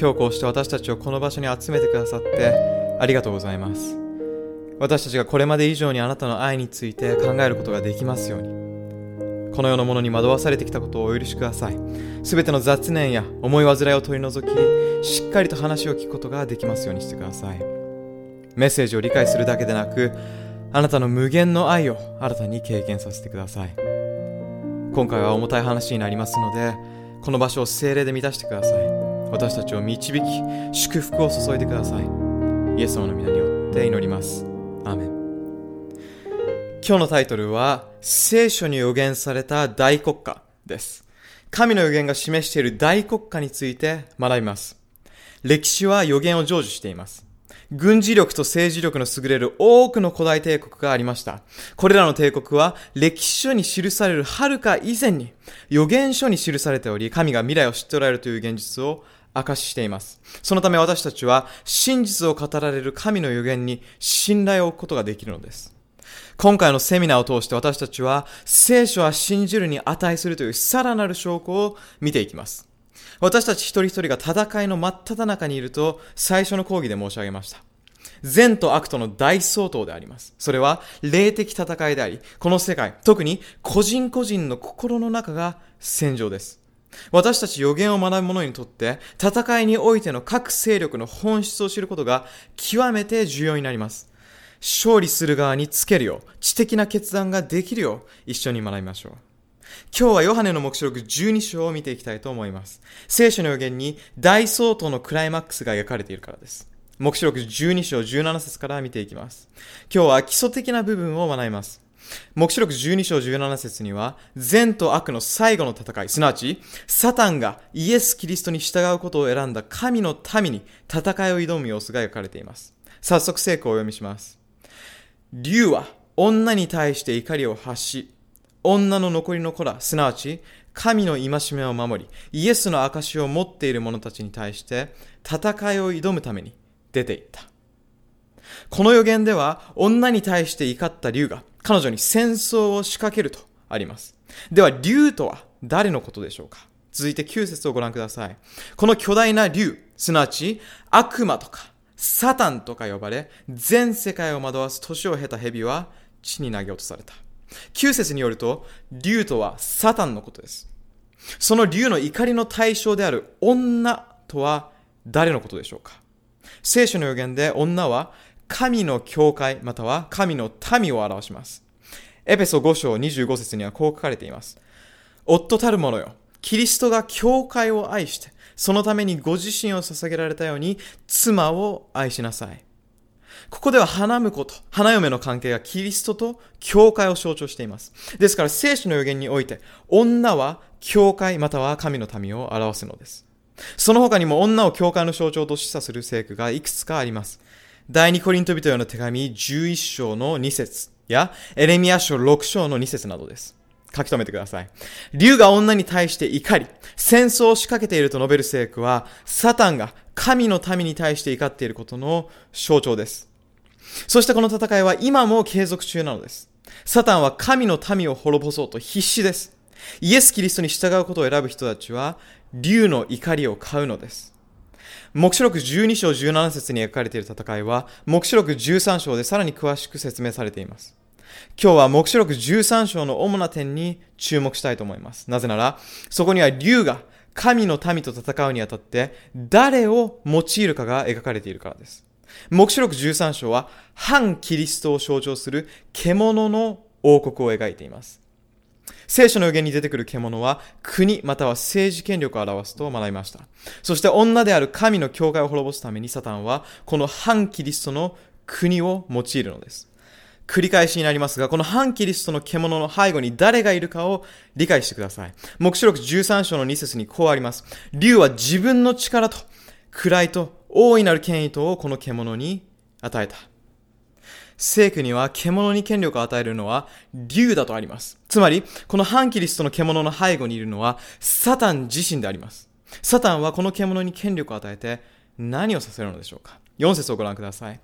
今日こうして私たちをこの場所に集めてくださってありがとうございます。私たちがこれまで以上にあなたの愛について考えることができますように。この世のものに惑わされてきたことをお許しください。すべての雑念や思い煩いを取り除きしっかりと話を聞くことができますようにしてください。メッセージを理解するだけでなくあなたの無限の愛を新たに経験させてください。今回は重たい話になりますのでこの場所を精霊で満たしてください。私たちを導き祝福を注いでください。イエス様の皆によって祈ります。アーメン。今日のタイトルは聖書に予言された大国家です。神の予言が示している大国家について学びます。歴史は予言を成就しています。軍事力と政治力の優れる多くの古代帝国がありました。これらの帝国は歴史書に記される遥か以前に予言書に記されており、神が未来を知っておられるという現実を明かししています。そのため私たちは真実を語られる神の予言に信頼を置くことができるのです。今回のセミナーを通して私たちは聖書は信じるに値するというさらなる証拠を見ていきます。私たち一人一人が戦いの真っ只中にいると最初の講義で申し上げました。善と悪との大相当であります。それは霊的戦いであり、この世界、特に個人個人の心の中が戦場です。私たち予言を学ぶ者にとって、戦いにおいての各勢力の本質を知ることが極めて重要になります。勝利する側につけるよう、知的な決断ができるよう、一緒に学びましょう。今日はヨハネの目視録12章を見ていきたいと思います。聖書の予言に大相当のクライマックスが描かれているからです。目視録12章17節から見ていきます。今日は基礎的な部分を学びます。目視録12章17節には、善と悪の最後の戦い、すなわち、サタンがイエス・キリストに従うことを選んだ神の民に戦いを挑む様子が描かれています。早速聖句をお読みします。竜は女に対して怒りを発し、女の残りの子ら、すなわち、神の戒めを守り、イエスの証を持っている者たちに対して、戦いを挑むために出ていった。この予言では、女に対して怒った竜が、彼女に戦争を仕掛けるとあります。では、竜とは誰のことでしょうか？続いて9節をご覧ください。この巨大な竜、すなわち悪魔とかサタンとか呼ばれ、全世界を惑わす年を経た蛇は地に投げ落とされた。9節によると、竜とはサタンのことです。その竜の怒りの対象である女とは誰のことでしょうか？聖書の予言で女は神の教会または神の民を表します。エペソ5章25節にはこう書かれています。夫たる者よ、キリストが教会を愛して、そのためにご自身を捧げられたように妻を愛しなさい。ここでは花婿と花嫁の関係がキリストと教会を象徴しています。ですから聖書の予言において、女は教会または神の民を表すのです。その他にも女を教会の象徴と示唆する聖句がいくつかあります。第二コリント人への手紙11章の2節やエレミア書6章の2節などです。書き留めてください。竜が女に対して怒り、戦争を仕掛けていると述べる聖句は、サタンが神の民に対して怒っていることの象徴です。そしてこの戦いは今も継続中なのです。サタンは神の民を滅ぼそうと必死です。イエス・キリストに従うことを選ぶ人たちは、竜の怒りを買うのです。目視録12章17節に描かれている戦いは、目視録13章でさらに詳しく説明されています。今日は目視録13章の主な点に注目したいと思います。なぜなら、そこには竜が神の民と戦うにあたって誰を用いるかが描かれているからです。目視録13章は反キリストを象徴する獣の王国を描いています。聖書の予言に出てくる獣は国または政治権力を表すと学びました。そして女である神の教会を滅ぼすためにサタンはこの反キリストの国を用いるのです。繰り返しになりますが、この反キリストの獣の背後に誰がいるかを理解してください。目視録13章の2節にこうあります。竜は自分の力と位と大いなる権威とをこの獣に与えた。聖句には獣に権力を与えるのは竜だとあります。つまり、この反キリストの獣の背後にいるのはサタン自身であります。サタンはこの獣に権力を与えて何をさせるのでしょうか ?4 節をご覧ください。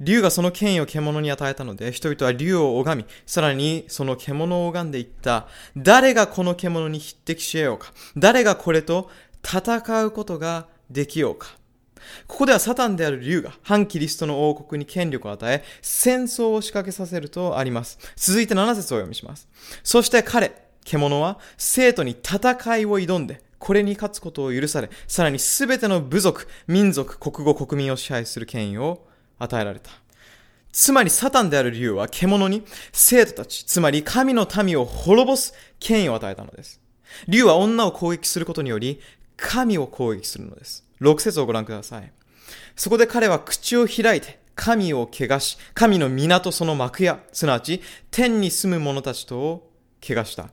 竜がその権威を獣に与えたので、人々は竜を拝み、さらにその獣を拝んでいった。誰がこの獣に匹敵し得ようか誰がこれと戦うことができようかここではサタンである竜が反キリストの王国に権力を与え、戦争を仕掛けさせるとあります。続いて7節を読みします。そして彼、獣は生徒に戦いを挑んで、これに勝つことを許され、さらに全ての部族、民族、国語、国民を支配する権威を与えられた。つまりサタンである竜は獣に生徒たち、つまり神の民を滅ぼす権威を与えたのです。竜は女を攻撃することにより、神を攻撃するのです。6節をご覧ください。そこで彼は口を開いて、神を汚し、神の港その幕屋、すなわち天に住む者たちとを汚した。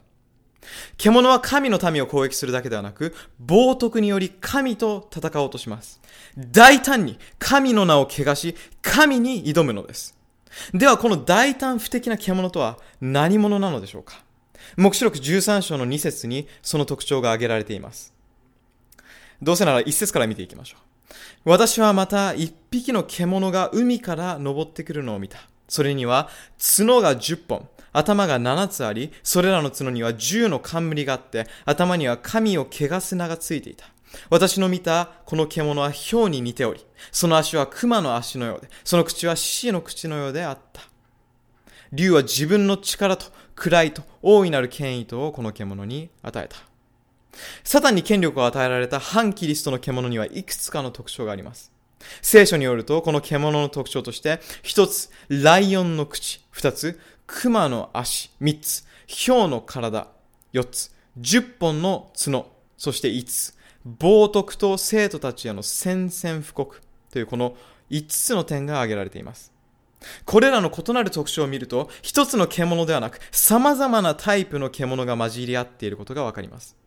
獣は神の民を攻撃するだけではなく、冒涜により神と戦おうとします。大胆に神の名を汚し、神に挑むのです。では、この大胆不敵な獣とは何者なのでしょうか目視録13章の2節にその特徴が挙げられています。どうせなら1節から見ていきましょう。私はまた一匹の獣が海から登ってくるのを見た。それには角が10本、頭が7つあり、それらの角には10の冠があって、頭には神を汚す名がついていた。私の見たこの獣は豹に似ており、その足は熊の足のようで、その口は獅子の口のようであった。竜は自分の力と位と大いなる権威とをこの獣に与えた。サタンに権力を与えられた反キリストの獣にはいくつかの特徴があります。聖書によると、この獣の特徴として、一つ、ライオンの口、二つ、熊の足、三つ、豹の体、四つ、十本の角、そして五つ、冒涜と生徒たちへの宣戦布告というこの五つの点が挙げられています。これらの異なる特徴を見ると、一つの獣ではなく、様々なタイプの獣が混じり合っていることがわかります。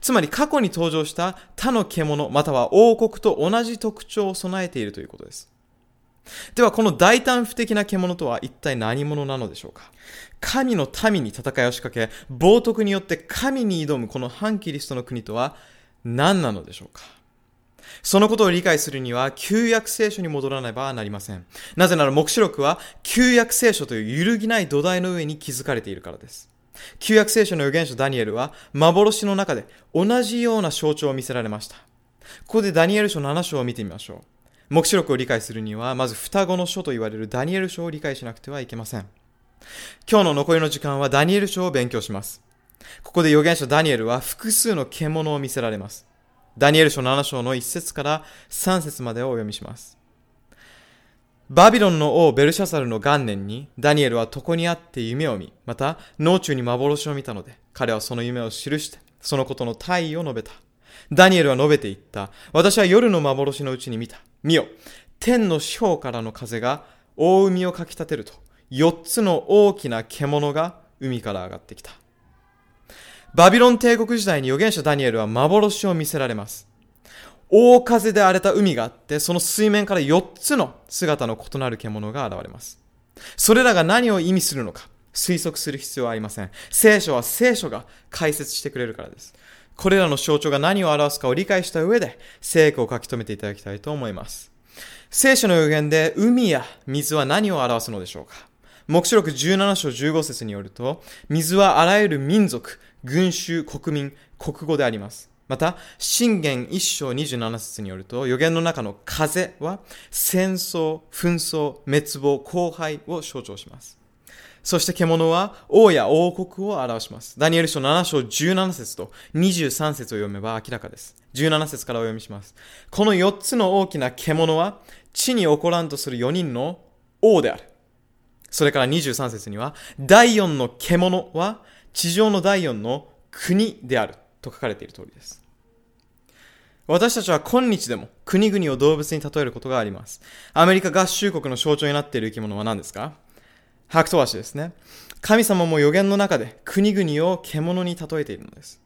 つまり過去に登場した他の獣または王国と同じ特徴を備えているということです。ではこの大胆不敵な獣とは一体何者なのでしょうか神の民に戦いを仕掛け、冒涜によって神に挑むこの反キリストの国とは何なのでしょうかそのことを理解するには、旧約聖書に戻らねばなりません。なぜなら、目視録は、旧約聖書という揺るぎない土台の上に築かれているからです。旧約聖書の預言者ダニエルは幻の中で同じような象徴を見せられました。ここでダニエル書7章を見てみましょう。目視録を理解するには、まず双子の書と言われるダニエル書を理解しなくてはいけません。今日の残りの時間はダニエル書を勉強します。ここで預言者ダニエルは複数の獣を見せられます。ダニエル書7章の1節から3節までをお読みします。バビロンの王ベルシャサルの元年にダニエルは床にあって夢を見、また脳中に幻を見たので、彼はその夢を記して、そのことの大意を述べた。ダニエルは述べていった。私は夜の幻のうちに見た。見よ。天の四方からの風が大海をかき立てると、四つの大きな獣が海から上がってきた。バビロン帝国時代に預言者ダニエルは幻を見せられます。大風で荒れた海があって、その水面から4つの姿の異なる獣が現れます。それらが何を意味するのか推測する必要はありません。聖書は聖書が解説してくれるからです。これらの象徴が何を表すかを理解した上で、聖句を書き留めていただきたいと思います。聖書の予言で海や水は何を表すのでしょうか目視録17章15節によると、水はあらゆる民族、群衆、国民、国語であります。また、信玄一章27節によると、予言の中の風は戦争、紛争、滅亡、荒廃を象徴します。そして獣は王や王国を表します。ダニエル書7章17節と23節を読めば明らかです。17節からお読みします。この4つの大きな獣は地に起こらんとする4人の王である。それから23節には、第4の獣は地上の第4の国である。と書かれている通りです。私たちは今日でも国々を動物に例えることがあります。アメリカ合衆国の象徴になっている生き物は何ですか？ハクトワシですね。神様も予言の中で国々を獣に例えているのです。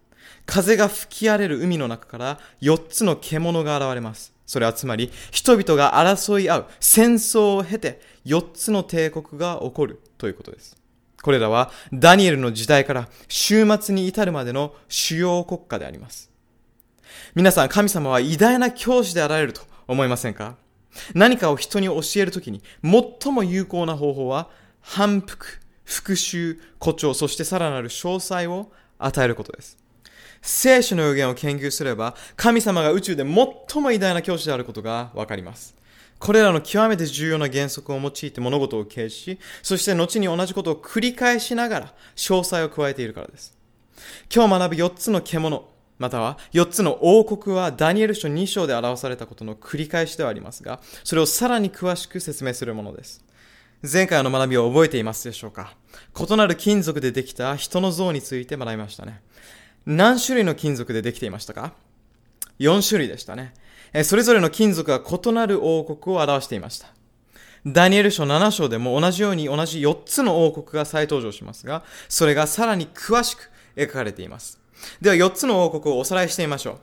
風が吹き荒れる海の中から4つの獣が現れます。それはつまり人々が争い合う戦争を経て4つの帝国が起こるということです。これらはダニエルの時代から終末に至るまでの主要国家であります。皆さん、神様は偉大な教師であられると思いませんか？何かを人に教えるときに最も有効な方法は反復、復習、誇張、そしてさらなる詳細を与えることです。聖書の予言を研究すれば、神様が宇宙で最も偉大な教師であることがわかります。これらの極めて重要な原則を用いて物事を掲示し、そして後に同じことを繰り返しながら詳細を加えているからです。今日学ぶ4つの獣、または4つの王国はダニエル書2章で表されたことの繰り返しではありますが、それをさらに詳しく説明するものです。前回の学びを覚えていますでしょうか？異なる金属でできた人の像について学びましたね。何種類の金属でできていましたか ?4 種類でしたね。それぞれの金属が異なる王国を表していました。ダニエル書7章でも同じように同じ4つの王国が再登場しますが、それがさらに詳しく描かれています。では4つの王国をおさらいしてみましょう。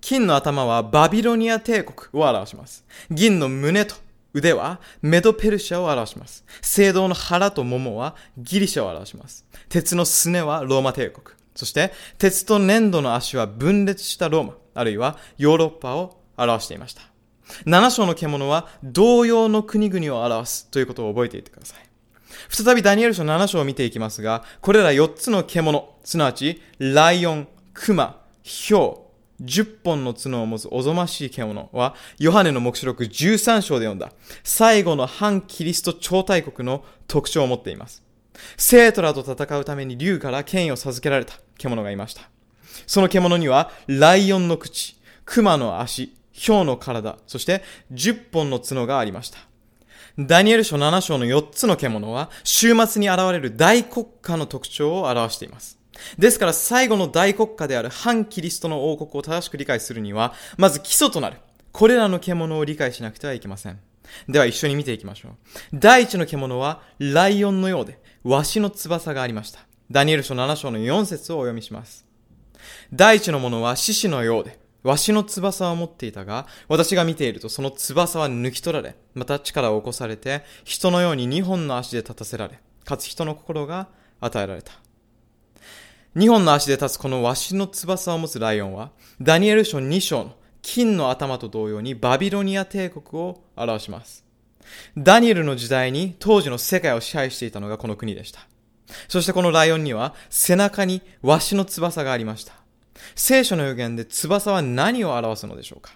金の頭はバビロニア帝国を表します。銀の胸と腕はメドペルシャを表します。聖堂の腹と桃はギリシャを表します。鉄のすねはローマ帝国。そして、鉄と粘土の足は分裂したローマ、あるいはヨーロッパを表していました。七章の獣は同様の国々を表すということを覚えていてください。再びダニエル書7章を見ていきますが、これら4つの獣、すなわち、ライオン、クマ、ヒョウ、10本の角を持つおぞましい獣は、ヨハネの目視録13章で読んだ、最後の反キリスト超大国の特徴を持っています。生徒らと戦うために竜から権威を授けられた獣がいました。その獣には、ライオンの口、熊の足、ヒの体、そして10本の角がありました。ダニエル書7章の4つの獣は、週末に現れる大国家の特徴を表しています。ですから最後の大国家である反キリストの王国を正しく理解するには、まず基礎となる、これらの獣を理解しなくてはいけません。では一緒に見ていきましょう。第一の獣は、ライオンのようで、ワシの翼がありました。ダニエル書7章の4節をお読みします。第一のものは獅子のようで、わしの翼を持っていたが、私が見ているとその翼は抜き取られ、また力を起こされて、人のように二本の足で立たせられ、かつ人の心が与えられた。二本の足で立つこのわしの翼を持つライオンは、ダニエル書2章の金の頭と同様にバビロニア帝国を表します。ダニエルの時代に当時の世界を支配していたのがこの国でした。そしてこのライオンには背中にわしの翼がありました。聖書の予言で翼は何を表すのでしょうか？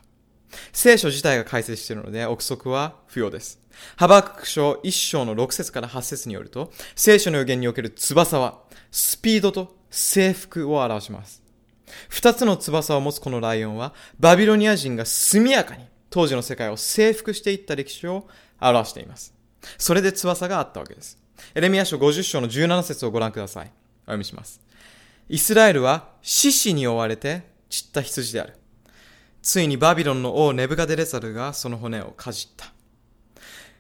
聖書自体が解説しているので憶測は不要です。ハバクク書1章の6節から8節によると、聖書の予言における翼は、スピードと征服を表します。二つの翼を持つこのライオンは、バビロニア人が速やかに当時の世界を征服していった歴史を表しています。それで翼があったわけです。エレミア書50章の17節をご覧ください。お読みします。イスラエルは獅子に追われて散った羊である。ついにバビロンの王ネブカデレザルがその骨をかじった。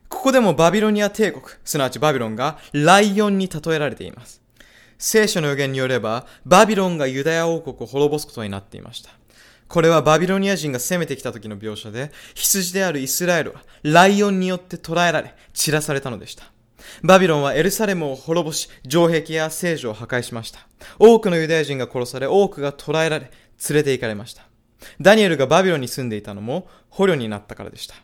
ここでもバビロニア帝国、すなわちバビロンがライオンに例えられています。聖書の予言によれば、バビロンがユダヤ王国を滅ぼすことになっていました。これはバビロニア人が攻めてきた時の描写で、羊であるイスラエルはライオンによって捕らえられ、散らされたのでした。バビロンはエルサレムを滅ぼし、城壁や聖女を破壊しました。多くのユダヤ人が殺され、多くが捕らえられ、連れて行かれました。ダニエルがバビロンに住んでいたのも捕虜になったからでした。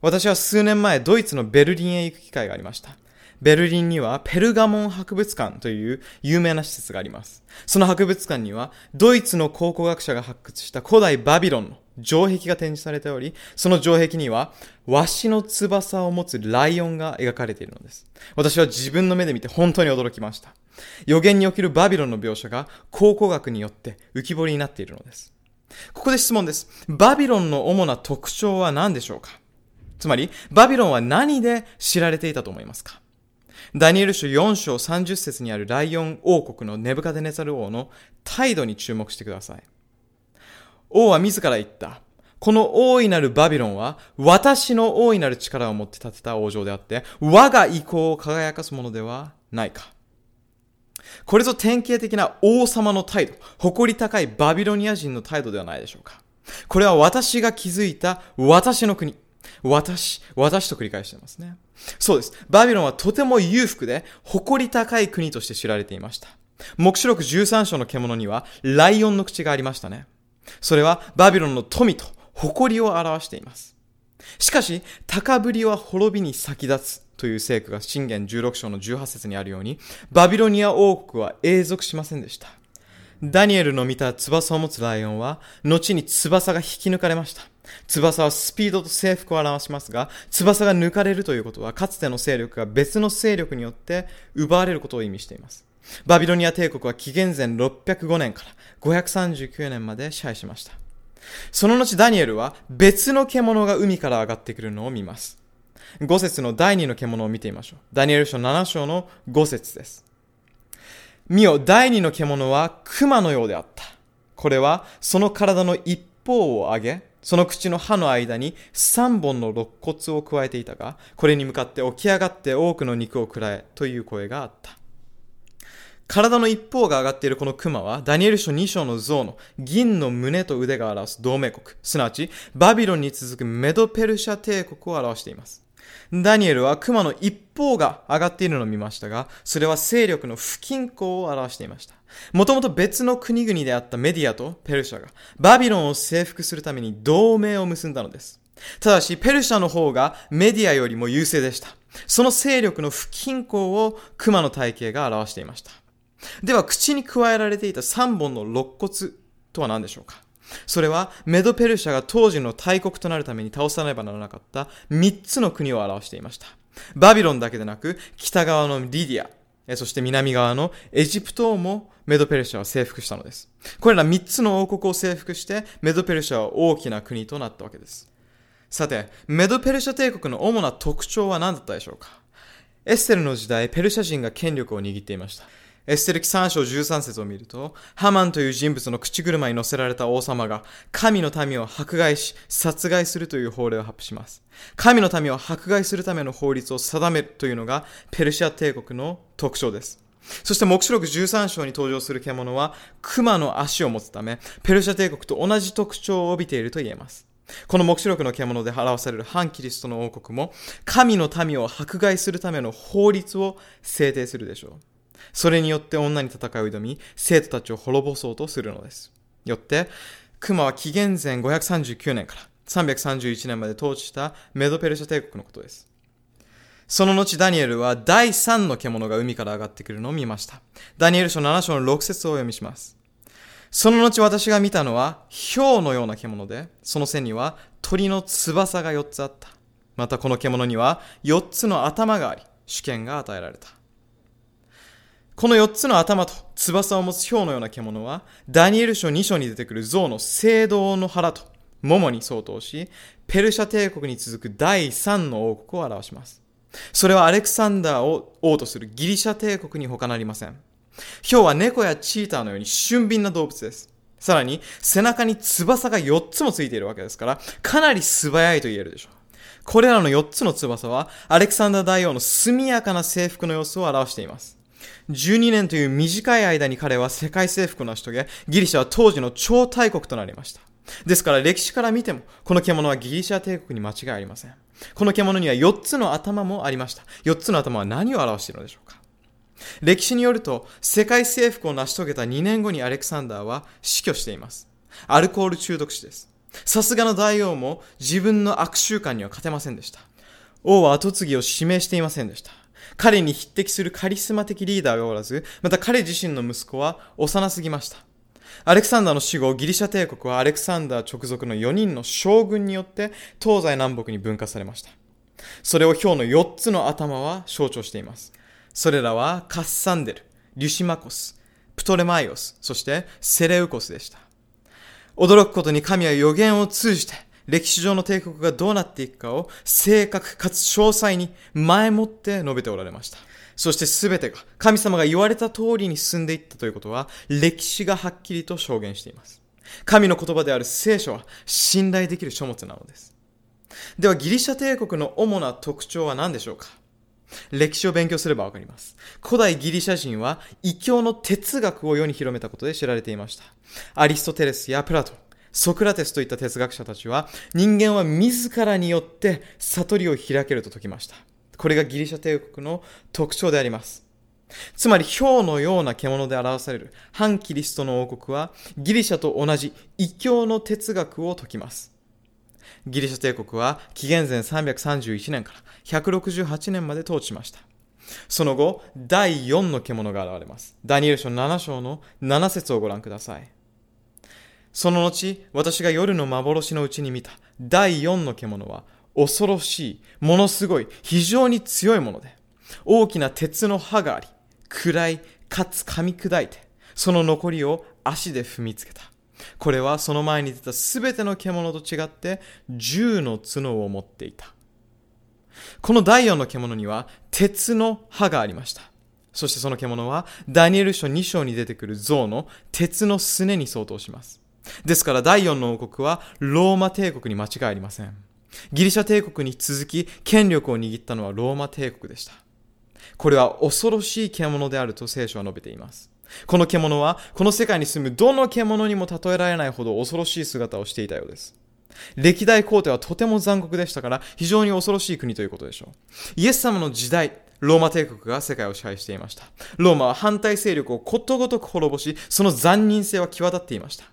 私は数年前、ドイツのベルリンへ行く機会がありました。ベルリンにはペルガモン博物館という有名な施設があります。その博物館には、ドイツの考古学者が発掘した古代バビロンの城壁が展示されており、その城壁には、ワシの翼を持つライオンが描かれているのです。私は自分の目で見て本当に驚きました。予言におけるバビロンの描写が考古学によって浮き彫りになっているのです。ここで質問です。バビロンの主な特徴は何でしょうか？つまり、バビロンは何で知られていたと思いますか？ダニエル書4章30節にあるライオン王国のネブカデネザル王の態度に注目してください。王は自ら言った。この大いなるバビロンは、私の大いなる力を持って建てた王城であって、我が意向を輝かすものではないか。これぞ典型的な王様の態度、誇り高いバビロニア人の態度ではないでしょうか。これは私が築いた私の国。私、私と繰り返していますね。そうです。バビロンはとても裕福で誇り高い国として知られていました。目視録13章の獣にはライオンの口がありましたね。それはバビロンの富と誇りを表しています。しかし、高ぶりは滅びに先立つという聖句が信玄16章の18節にあるように、バビロニア王国は永続しませんでした。ダニエルの見た翼を持つライオンは、後に翼が引き抜かれました。翼はスピードと征服を表しますが、翼が抜かれるということは、かつての勢力が別の勢力によって奪われることを意味しています。バビロニア帝国は紀元前605年から539年まで支配しました。その後ダニエルは別の獣が海から上がってくるのを見ます。5節の第2の獣を見てみましょう。ダニエル書7章の5節です。見よ、第2の獣は熊のようであった。これはその体の一方を上げ、その口の歯の間に3本の肋骨を加えていたが、これに向かって起き上がって多くの肉を食らえという声があった。体の一方が上がっているこの熊は、ダニエル書2章の像の銀の胸と腕が表す同盟国、すなわちバビロンに続くメドペルシャ帝国を表しています。ダニエルは熊の一方が上がっているのを見ましたが、それは勢力の不均衡を表していました。もともと別の国々であったメディアとペルシャがバビロンを征服するために同盟を結んだのです。ただし、ペルシャの方がメディアよりも優勢でした。その勢力の不均衡を熊の体型が表していました。では、口に加えられていた3本の肋骨とは何でしょうか？それはメドペルシャが当時の大国となるために倒さねばならなかった3つの国を表していました。バビロンだけでなく、北側のリディア、そして南側のエジプトをもメドペルシャは征服したのです。これら3つの王国を征服してメドペルシャは大きな国となったわけです。さて、メドペルシャ帝国の主な特徴は何だったでしょうか？エステルの時代、ペルシャ人が権力を握っていました。エステル記3章13節を見ると、ハマンという人物の口車に乗せられた王様が、神の民を迫害し、殺害するという法令を発布します。神の民を迫害するための法律を定めるというのが、ペルシア帝国の特徴です。そして目視録13章に登場する獣は、熊の足を持つため、ペルシャ帝国と同じ特徴を帯びていると言えます。この目視録の獣で表される反キリストの王国も、神の民を迫害するための法律を制定するでしょう。それによって女に戦いを挑み、生徒たちを滅ぼそうとするのです。よって、熊は紀元前539年から331年まで統治したメドペルシャ帝国のことです。その後ダニエルは第3の獣が海から上がってくるのを見ました。ダニエル書7章の6節をお読みします。その後私が見たのは、氷のような獣で、その背には鳥の翼が4つあった。またこの獣には4つの頭があり、主権が与えられた。この4つの頭と翼を持つ氷のような獣は、ダニエル書2章に出てくる象の聖堂の腹と桃に相当し、ペルシャ帝国に続く第3の王国を表します。それはアレクサンダーを王とするギリシャ帝国に他なりません。ヒョウは猫やチーターのように俊敏な動物です。さらに、背中に翼が4つもついているわけですから、かなり素早いと言えるでしょう。これらの4つの翼は、アレクサンダー大王の速やかな征服の様子を表しています。12年という短い間に彼は世界征服を成し遂げ、ギリシャは当時の超大国となりました。ですから歴史から見ても、この獣はギリシャ帝国に間違いありません。この獣には4つの頭もありました。4つの頭は何を表しているのでしょうか歴史によると、世界征服を成し遂げた2年後にアレクサンダーは死去しています。アルコール中毒死です。さすがの大王も自分の悪習慣には勝てませんでした。王は後継ぎを指名していませんでした。彼に匹敵するカリスマ的リーダーがおらず、また彼自身の息子は幼すぎました。アレクサンダーの死後、ギリシャ帝国はアレクサンダー直属の4人の将軍によって東西南北に分割されました。それを表の4つの頭は象徴しています。それらはカッサンデル、リュシマコス、プトレマイオス、そしてセレウコスでした。驚くことに神は予言を通じて歴史上の帝国がどうなっていくかを正確かつ詳細に前もって述べておられました。そして全てが神様が言われた通りに進んでいったということは歴史がはっきりと証言しています。神の言葉である聖書は信頼できる書物なのです。ではギリシャ帝国の主な特徴は何でしょうか？歴史を勉強すればわかります。古代ギリシャ人は異教の哲学を世に広めたことで知られていました。アリストテレスやプラトン、ソクラテスといった哲学者たちは人間は自らによって悟りを開けると説きました。これがギリシャ帝国の特徴であります。つまり、氷のような獣で表される反キリストの王国はギリシャと同じ異教の哲学を説きます。ギリシャ帝国は紀元前331年から168年まで統治しました。その後、第4の獣が現れます。ダニエル書7章の7節をご覧ください。その後、私が夜の幻のうちに見た第4の獣は、恐ろしい、ものすごい、非常に強いもので、大きな鉄の刃があり、暗い、かつ噛み砕いて、その残りを足で踏みつけた。これはその前に出たすべての獣と違って銃の角を持っていた。この第4の獣には鉄の刃がありました。そしてその獣はダニエル書2章に出てくる像の鉄のすねに相当します。ですから第4の王国はローマ帝国に間違いありません。ギリシャ帝国に続き権力を握ったのはローマ帝国でした。これは恐ろしい獣であると聖書は述べています。この獣はこの世界に住むどの獣にも例えられないほど恐ろしい姿をしていたようです。歴代皇帝はとても残酷でしたから非常に恐ろしい国ということでしょう。イエス様の時代、ローマ帝国が世界を支配していました。ローマは反対勢力をことごとく滅ぼし、その残忍性は際立っていました。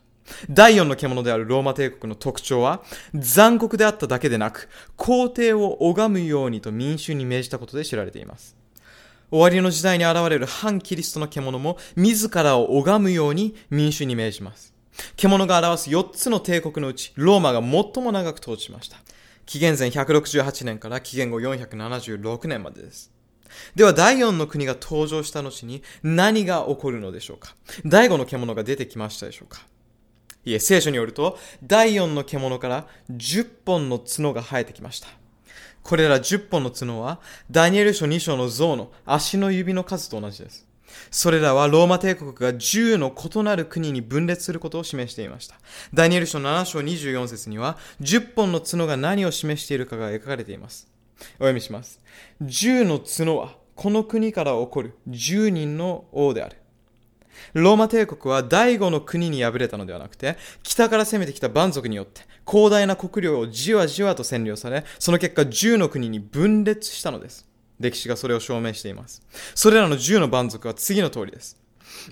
第四の獣であるローマ帝国の特徴は、残酷であっただけでなく、皇帝を拝むようにと民衆に命じたことで知られています。終わりの時代に現れる反キリストの獣も、自らを拝むように民衆に命じます。獣が表す4つの帝国のうち、ローマが最も長く統治しました。紀元前168年から紀元後476年までです。では第4の国が登場した後に何が起こるのでしょうか第5の獣が出てきましたでしょうかいえ、聖書によると、第4の獣から10本の角が生えてきました。これら10本の角は、ダニエル書2章の像の足の指の数と同じです。それらはローマ帝国が10の異なる国に分裂することを示していました。ダニエル書7章24節には、10本の角が何を示しているかが描かれています。お読みします。10の角は、この国から起こる10人の王である。ローマ帝国は第五の国に敗れたのではなくて、北から攻めてきた蛮族によって、広大な国領をじわじわと占領され、その結果10の国に分裂したのです。歴史がそれを証明しています。それらの10の蛮族は次の通りです。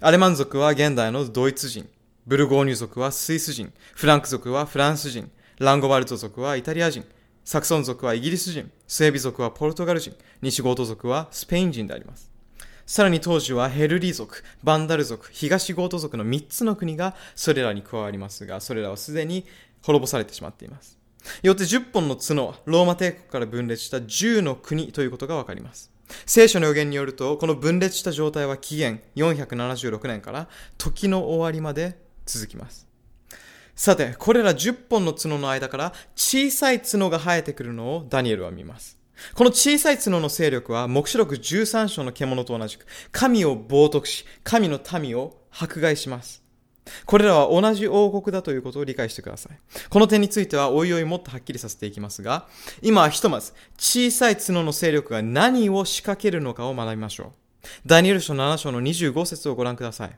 アレマン族は現代のドイツ人、ブルゴーニュ族はスイス人、フランク族はフランス人、ランゴバルト族はイタリア人、サクソン族はイギリス人、スエビ族はポルトガル人、西ゴート族はスペイン人であります。さらに当時はヘルリー族、バンダル族、東ゴート族の3つの国がそれらに加わりますが、それらはすでに滅ぼされてしまっています。よって10本の角はローマ帝国から分裂した10の国ということがわかります。聖書の予言によると、この分裂した状態は紀元476年から時の終わりまで続きます。さて、これら10本の角の間から小さい角が生えてくるのをダニエルは見ます。この小さい角の勢力は、目視録13章の獣と同じく、神を冒涜し、神の民を迫害します。これらは同じ王国だということを理解してください。この点については、おいおいもっとはっきりさせていきますが、今はひとまず、小さい角の勢力が何を仕掛けるのかを学びましょう。ダニエル書7章の25節をご覧ください。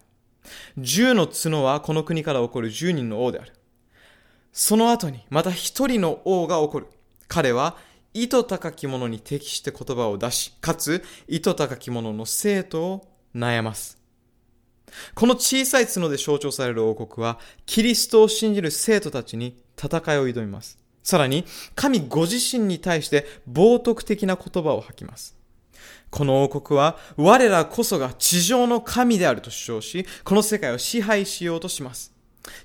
10の角はこの国から起こる10人の王である。その後に、また一人の王が起こる。彼は意図高き者に適して言葉を出し、かつ意図高き者の生徒を悩ます。この小さい角で象徴される王国は、キリストを信じる生徒たちに戦いを挑みます。さらに、神ご自身に対して冒涜的な言葉を吐きます。この王国は、我らこそが地上の神であると主張し、この世界を支配しようとします。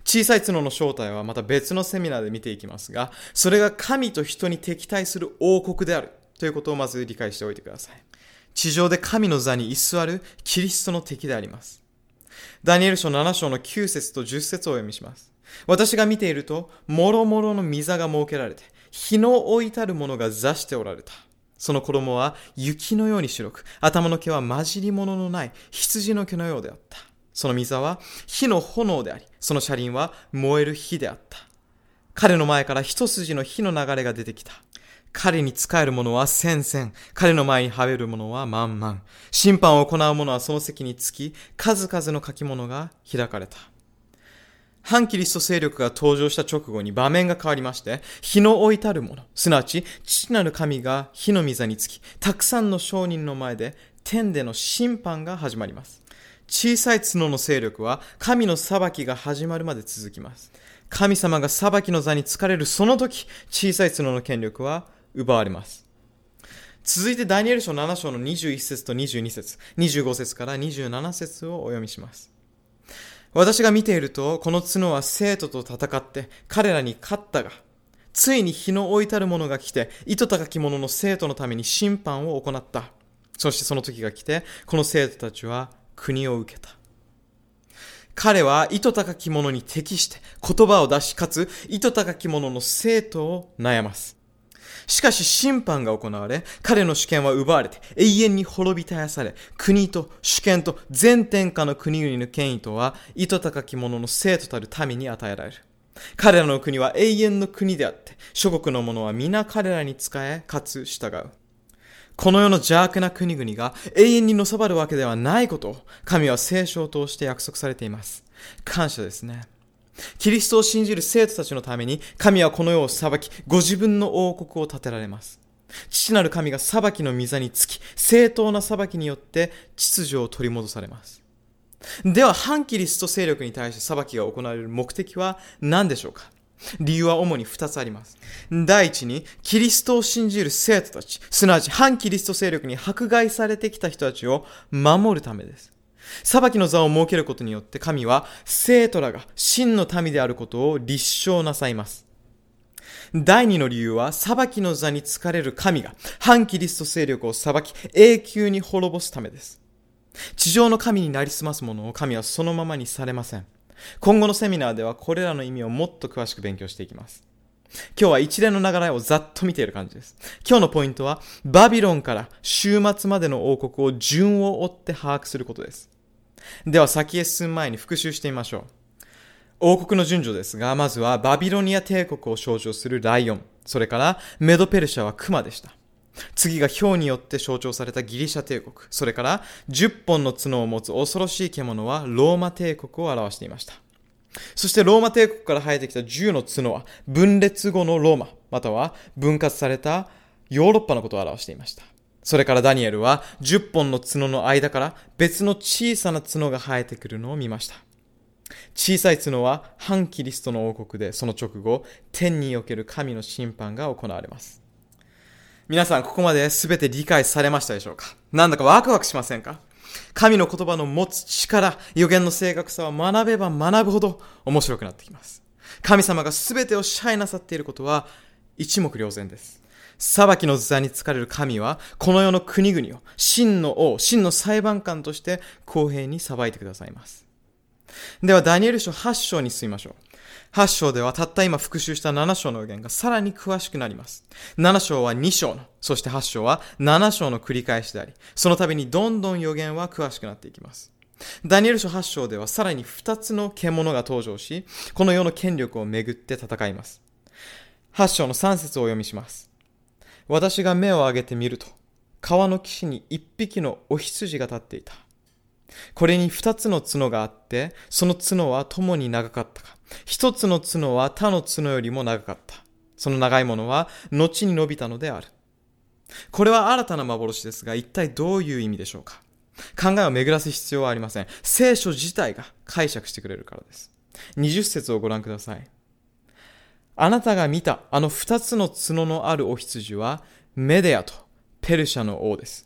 小さい角の正体はまた別のセミナーで見ていきますが、それが神と人に敵対する王国であるということをまず理解しておいてください。地上で神の座に居座るキリストの敵であります。ダニエル書7章の9節と10節を読みします。私が見ていると、もろもろの御座が設けられて、日の置いたるものが座しておられた。その衣は雪のように白く、頭の毛は混じり物のない羊の毛のようであった。その御座は火の炎であり、その車輪は燃える火であった。彼の前から一筋の火の流れが出てきた。彼に仕える者は千々、彼の前にはべる者は万々。審判を行う者はその席につき、数々の書き物が開かれた。反キリスト勢力が登場した直後に場面が変わりまして、火の置いたる者、すなわち父なる神が火の御座につき、たくさんの商人の前で天での審判が始まります。小さい角の勢力は神の裁きが始まるまで続きます。神様が裁きの座に疲れるその時、小さい角の権力は奪われます。続いてダニエル書7章の21節と22節25節から27節をお読みします。私が見ていると、この角は生徒と戦って彼らに勝ったが、ついに日の置いたる者が来て、糸高き者の生徒のために審判を行った。そしてその時が来て、この生徒たちは国を受けた。彼は糸高き者に適して言葉を出し、かつ糸高き者の生徒を悩ます。しかし審判が行われ、彼の主権は奪われて永遠に滅び絶やされ、国と主権と全天下の国々の権威とは、糸高き者の生徒たる民に与えられる。彼らの国は永遠の国であって、諸国の者は皆彼らに仕え、かつ従う。この世の邪悪な国々が永遠にのさばるわけではないことを、神は聖書を通して約束されています。感謝ですね。キリストを信じる生徒たちのために、神はこの世を裁き、ご自分の王国を建てられます。父なる神が裁きの御座につき、正当な裁きによって秩序を取り戻されます。では、反キリスト勢力に対して裁きが行われる目的は何でしょうか？理由は主に二つあります。第一に、キリストを信じる生徒たち、すなわち反キリスト勢力に迫害されてきた人たちを守るためです。裁きの座を設けることによって神は生徒らが真の民であることを立証なさいます。第二の理由は裁きの座に疲れる神が反キリスト勢力を裁き永久に滅ぼすためです。地上の神になりすますものを神はそのままにされません。今後のセミナーではこれらの意味をもっと詳しく勉強していきます。今日は一連の流れをざっと見ている感じです。今日のポイントは、バビロンから終末までの王国を順を追って把握することです。では先へ進む前に復習してみましょう。王国の順序ですが、まずはバビロニア帝国を象徴するライオン、それからメドペルシャはクマでした。次が氷によって象徴されたギリシャ帝国、それから10本の角を持つ恐ろしい獣はローマ帝国を表していました。そしてローマ帝国から生えてきた10の角は分裂後のローマ、または分割されたヨーロッパのことを表していました。それからダニエルは10本の角の間から別の小さな角が生えてくるのを見ました。小さい角は反キリストの王国でその直後、天における神の審判が行われます。皆さんここまで全て理解されましたでしょうか？なんだかワクワクしませんか？神の言葉の持つ力、予言の正確さを学べば学ぶほど面白くなってきます。神様が全てを支配なさっていることは一目瞭然です。裁きの座に疲れる神は、この世の国々を真の王、真の裁判官として公平に裁いてくださいます。では、ダニエル書8章に進みましょう。8章ではたった今復習した7章の予言がさらに詳しくなります。7章は2章の、そして8章は7章の繰り返しであり、その度にどんどん予言は詳しくなっていきます。ダニエル書8章ではさらに2つの獣が登場し、この世の権力をめぐって戦います。8章の3節をお読みします。私が目を上げてみると、川の岸に一匹のお羊が立っていた。これに二つの角があって、その角は共に長かったか。一つの角は他の角よりも長かった。その長いものは後に伸びたのである。これは新たな幻ですが、一体どういう意味でしょうか考えを巡らす必要はありません。聖書自体が解釈してくれるからです。20節をご覧ください。あなたが見たあの二つの角のあるお羊はメデアとペルシャの王です。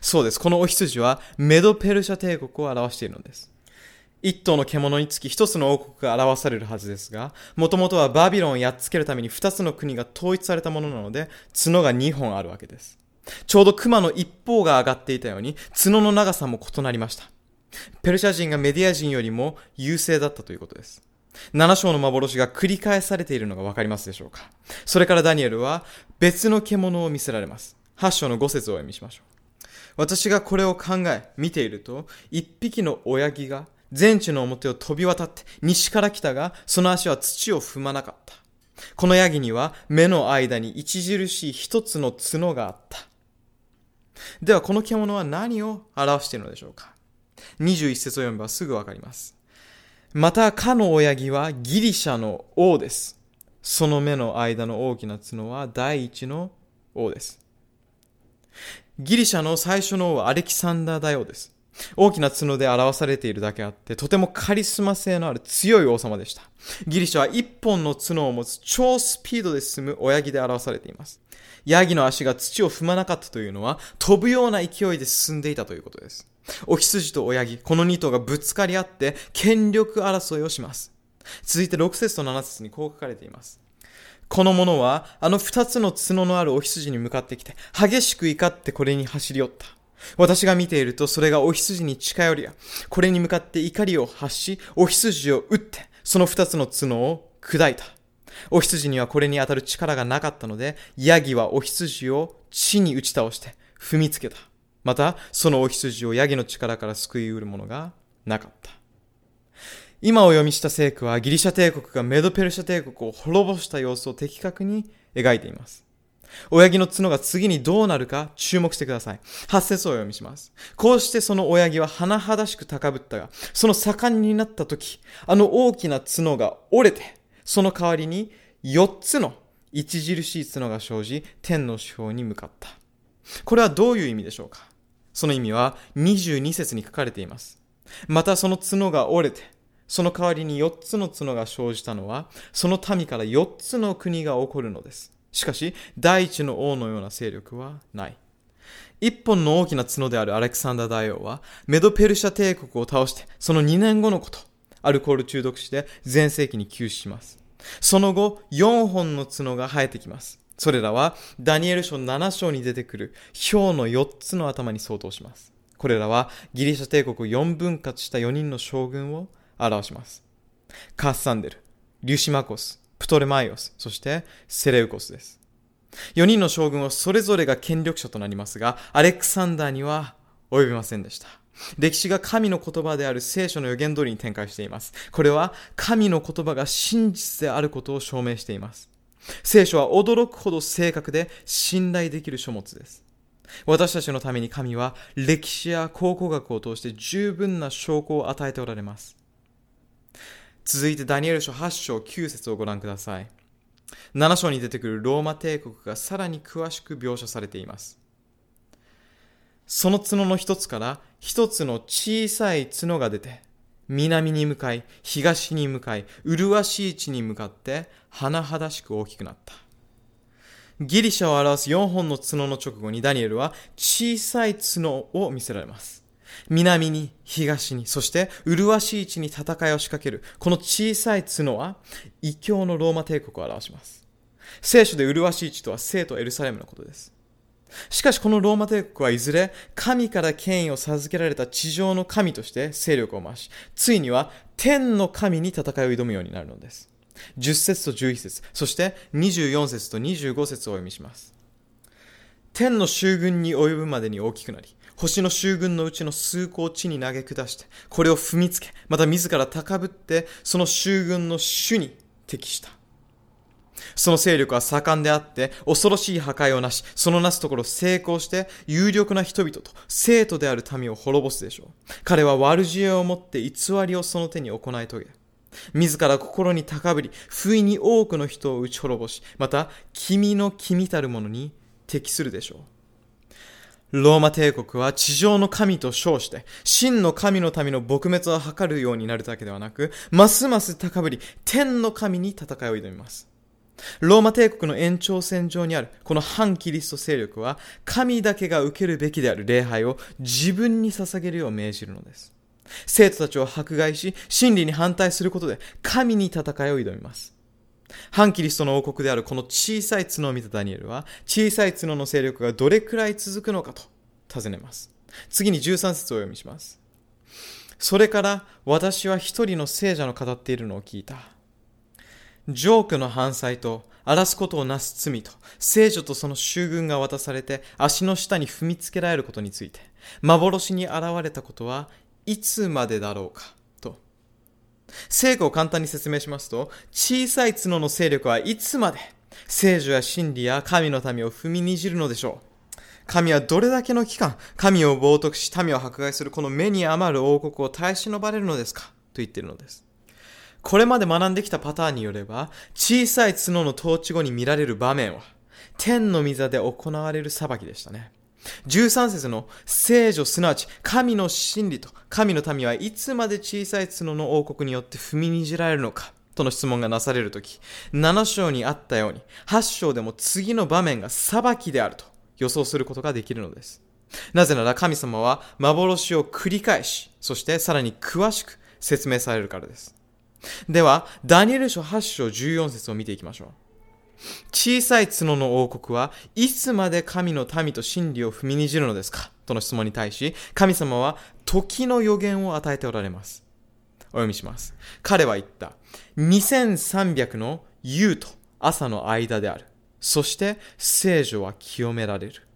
そうです。このお羊はメドペルシャ帝国を表しているのです。一頭の獣につき一つの王国が表されるはずですが、もともとはバビロンをやっつけるために二つの国が統一されたものなので、角が二本あるわけです。ちょうど熊の一方が上がっていたように、角の長さも異なりました。ペルシャ人がメディア人よりも優勢だったということです。7章の幻が繰り返されているのがわかりますでしょうかそれからダニエルは別の獣を見せられます。8章の5節を読みしましょう。私がこれを考え、見ていると、一匹の親木が全地の表を飛び渡って西から来たが、その足は土を踏まなかった。このヤギには目の間に著しい一つの角があった。ではこの獣は何を表しているのでしょうか ?21 節を読めばすぐわかります。また、かの親木はギリシャの王です。その目の間の大きな角は第一の王です。ギリシャの最初の王はアレキサンダー大王です。大きな角で表されているだけあって、とてもカリスマ性のある強い王様でした。ギリシャは一本の角を持つ超スピードで進む親木で表されています。ヤギの足が土を踏まなかったというのは、飛ぶような勢いで進んでいたということです。お羊と親木、この2頭がぶつかり合って、権力争いをします。続いて6節と7節にこう書かれています。この者は、あの2つの角のあるお羊に向かってきて、激しく怒ってこれに走り寄った。私が見ていると、それがお羊に近寄りや、これに向かって怒りを発し、お羊を撃って、その二つの角を砕いた。お羊にはこれに当たる力がなかったので、ヤギはお羊を地に打ち倒して踏みつけた。また、そのお羊をヤギの力から救い得るものがなかった。今お読みした聖句はギリシャ帝国がメドペルシャ帝国を滅ぼした様子を的確に描いています。親木の角が次にどうなるか注目してください。8節をお読みします。こうしてその親木は甚だしく高ぶったが、その盛んになった時、あの大きな角が折れて、その代わりに4つの著しい角が生じ、天の司法に向かった。これはどういう意味でしょうかその意味は22節に書かれています。またその角が折れて、その代わりに4つの角が生じたのは、その民から4つの国が起こるのです。しかし、第一の王のような勢力はない。一本の大きな角であるアレクサンダー大王は、メドペルシャ帝国を倒して、その2年後のこと、アルコール中毒死で全盛期に急死します。その後、4本の角が生えてきます。それらは、ダニエル書7章に出てくる、氷の4つの頭に相当します。これらは、ギリシャ帝国を4分割した4人の将軍を表します。カッサンデル、リュシマコス、プトレマイオス、そしてセレウコスです。4人の将軍はそれぞれが権力者となりますが、アレクサンダーには及びませんでした。歴史が神の言葉である聖書の予言通りに展開しています。これは神の言葉が真実であることを証明しています。聖書は驚くほど正確で信頼できる書物です。私たちのために神は歴史や考古学を通して十分な証拠を与えておられます。続いてダニエル書8章9節をご覧ください。7章に出てくるローマ帝国がさらに詳しく描写されています。その角の一つから一つの小さい角が出て、南に向かい、東に向かい、麗しい地に向かって、甚だしく大きくなった。ギリシャを表す4本の角の直後にダニエルは小さい角を見せられます。南に、東に、そして麗しい地に戦いを仕掛ける、この小さい角は、異教のローマ帝国を表します。聖書で麗しい地とは聖とエルサレムのことです。しかしこのローマ帝国はいずれ神から権威を授けられた地上の神として勢力を増し、ついには天の神に戦いを挑むようになるのです。10節と11節そして24節と25節をお読みします。天の衆軍に及ぶまでに大きくなり、星の衆軍のうちの数個を地に投げ下して、これを踏みつけ、また自ら高ぶって、その衆軍の主に適した。その勢力は盛んであって、恐ろしい破壊をなし、そのなすところ成功して、有力な人々と生徒である民を滅ぼすでしょう。彼は悪知恵を持って偽りをその手に行い遂げ、自ら心に高ぶり、不意に多くの人を打ち滅ぼし、また、君の君たる者に適するでしょう。ローマ帝国は地上の神と称して、真の神の民の撲滅を図るようになるだけではなく、ますます高ぶり、天の神に戦いを挑みます。ローマ帝国の延長線上にあるこの反キリスト勢力は神だけが受けるべきである礼拝を自分に捧げるよう命じるのです。生徒たちを迫害し真理に反対することで神に戦いを挑みます。反キリストの王国であるこの小さい角を見たダニエルは、小さい角の勢力がどれくらい続くのかと尋ねます。次に13節をお読みします。それから私は一人の聖者の語っているのを聞いた。ジョークの犯罪と荒らすことをなす罪と聖女とその衆軍が渡されて足の下に踏みつけられることについて幻に現れたことはいつまでだろうか成果を簡単に説明しますと、小さい角の勢力はいつまで聖女や真理や神の民を踏みにじるのでしょう。神はどれだけの期間、神を冒涜し民を迫害するこの目に余る王国を耐え忍ばれるのですかと言っているのです。これまで学んできたパターンによれば、小さい角の統治後に見られる場面は、天の御座で行われる裁きでしたね。13節の聖女すなわち神の真理と神の民はいつまで小さい角の王国によって踏みにじられるのかとの質問がなされるとき、7章にあったように、8章でも次の場面が裁きであると予想することができるのです。なぜなら神様は幻を繰り返し、そしてさらに詳しく説明されるからです。では、ダニエル書8章14節を見ていきましょう。小さい角の王国はいつまで神の民と真理を踏みにじるのですかとの質問に対し、神様は時の予言を与えておられます。お読みします。彼は言った。2300の夕と朝の間である。そして聖女は清められる。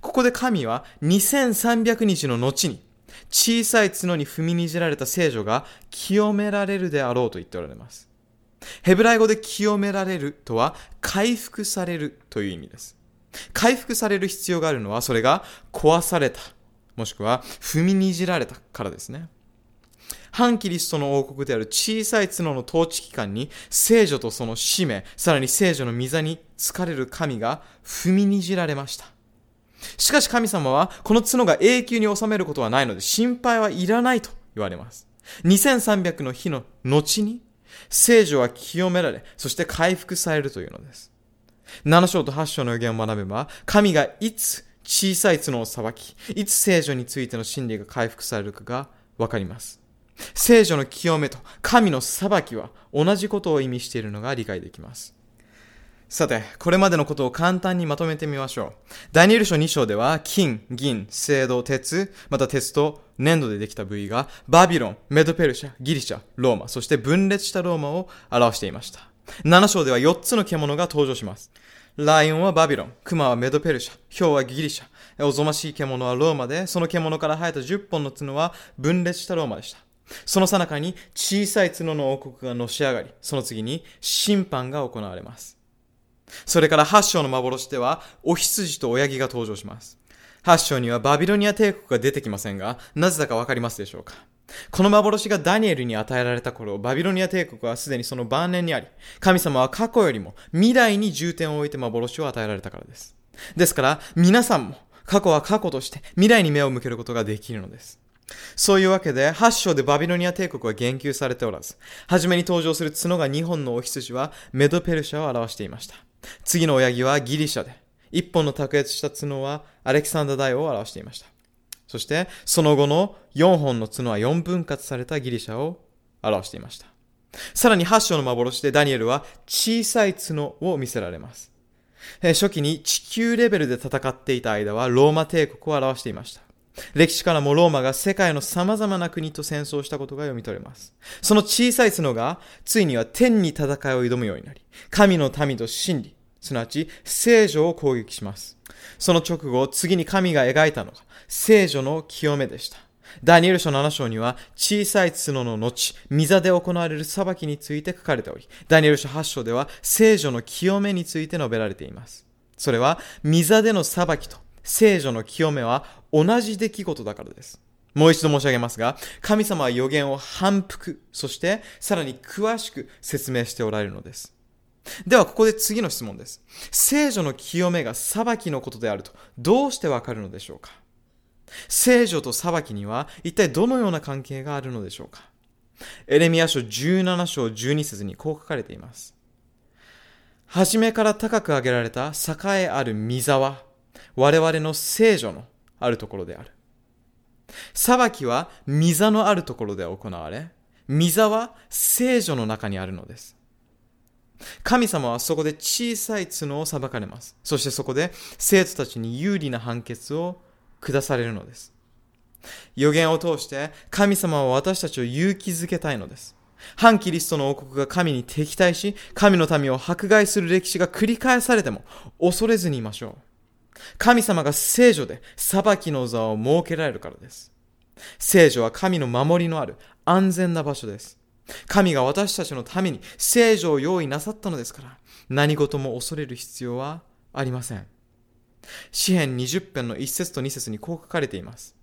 ここで神は2300日の後に小さい角に踏みにじられた聖女が清められるであろうと言っておられます。ヘブライ語で清められるとは回復されるという意味です。回復される必要があるのはそれが壊された、もしくは踏みにじられたからですね。反キリストの王国である小さい角の統治機関に聖女とその使命、さらに聖女の御座に疲れる神が踏みにじられました。しかし神様はこの角が永久に収めることはないので心配はいらないと言われます。2300の日の後に聖女は清められ、そして回復されるというのです。7章と8章の予言を学べば、神がいつ小さい角を裁き、いつ聖女についての真理が回復されるかがわかります。聖女の清めと神の裁きは同じことを意味しているのが理解できます。さて、これまでのことを簡単にまとめてみましょう。ダニエル書2章では、金、銀、青銅、鉄、また鉄と粘土でできた部位が、バビロン、メドペルシャ、ギリシャ、ローマ、そして分裂したローマを表していました。7章では4つの獣が登場します。ライオンはバビロン、クマはメドペルシャ、ヒョウはギリシャ、おぞましい獣はローマで、その獣から生えた10本の角は分裂したローマでした。その最中に小さい角の王国がのし上がり、その次に審判が行われます。それから8章の幻では、お羊と親木が登場します。8章にはバビロニア帝国が出てきませんが、なぜだかわかりますでしょうか？この幻がダニエルに与えられた頃、バビロニア帝国はすでにその晩年にあり、神様は過去よりも未来に重点を置いて幻を与えられたからです。ですから、皆さんも過去は過去として未来に目を向けることができるのです。そういうわけで、8章でバビロニア帝国は言及されておらず、初めに登場する角が2本のお羊はメドペルシャを表していました。次の親木はギリシャで、一本の卓越した角はアレキサンダー大王を表していました。そして、その後の4本の角は4分割されたギリシャを表していました。さらに8章の幻でダニエルは小さい角を見せられます。初期に地球レベルで戦っていた間はローマ帝国を表していました。歴史からもローマが世界の様々な国と戦争したことが読み取れます。その小さい角が、ついには天に戦いを挑むようになり、神の民と真理、すなわち聖女を攻撃します。その直後、次に神が描いたのが、聖女の清めでした。ダニエル書7章には、小さい角の後、御座で行われる裁きについて書かれており、ダニエル書8章では、聖女の清めについて述べられています。それは、御座での裁きと聖女の清めは同じ出来事だからです。もう一度申し上げますが、神様は予言を反復、そしてさらに詳しく説明しておられるのです。では、ここで次の質問です。聖女の清めが裁きのことであると、どうしてわかるのでしょうか？聖女と裁きには一体どのような関係があるのでしょうか？エレミア書17章12節にこう書かれています。初めから高く上げられた栄えある御座は、我々の聖女のあるところである。裁きは御座のあるところで行われ、御座は聖女の中にあるのです。神様はそこで小さい角を裁かれます。そしてそこで生徒たちに有利な判決を下されるのです。予言を通して神様は私たちを勇気づけたいのです。反キリストの王国が神に敵対し、神の民を迫害する歴史が繰り返されても恐れずにいましょう。神様が聖女で裁きの座を設けられるからです。聖女は神の守りのある安全な場所です。神が私たちのために聖女を用意なさったのですから、何事も恐れる必要はありません。詩編20編の1節と2節にこう書かれています。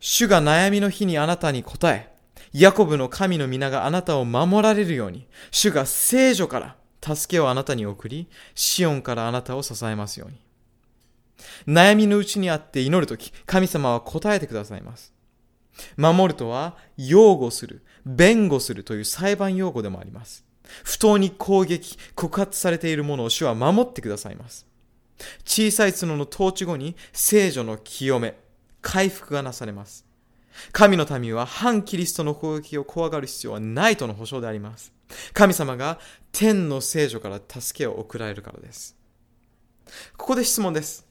主が悩みの日にあなたに答え、ヤコブの神の皆があなたを守られるように、主が聖女から助けをあなたに送り、シオンからあなたを支えますように。悩みのうちにあって祈るとき、神様は答えてくださいます。守るとは、擁護する、弁護するという裁判用語でもあります。不当に攻撃、告発されているものを主は守ってくださいます。小さい角の統治後に聖女の清め、回復がなされます。神の民は反キリストの攻撃を怖がる必要はないとの保証であります。神様が天の聖女から助けを送られるからです。ここで質問です。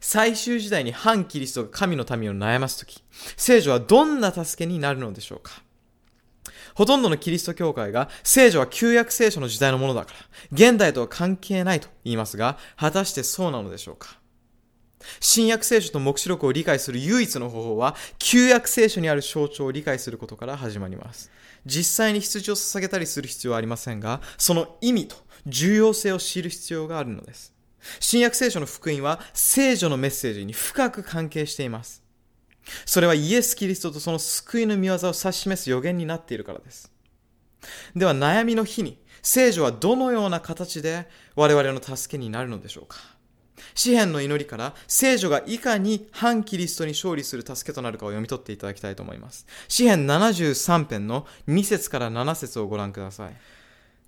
最終時代に反キリストが神の民を悩ますとき、聖女はどんな助けになるのでしょうか？ほとんどのキリスト教会が聖女は旧約聖書の時代のものだから、現代とは関係ないと言いますが、果たしてそうなのでしょうか？新約聖書と目視録を理解する唯一の方法は、旧約聖書にある象徴を理解することから始まります。実際に羊を捧げたりする必要はありませんが、その意味と重要性を知る必要があるのです。新約聖書の福音は聖女のメッセージに深く関係しています。それはイエス・キリストとその救いの御業を指し示す予言になっているからです。では悩みの日に聖女はどのような形で我々の助けになるのでしょうか詩篇の祈りから聖女がいかに反キリストに勝利する助けとなるかを読み取っていただきたいと思います。詩篇73編の2節から7節をご覧ください。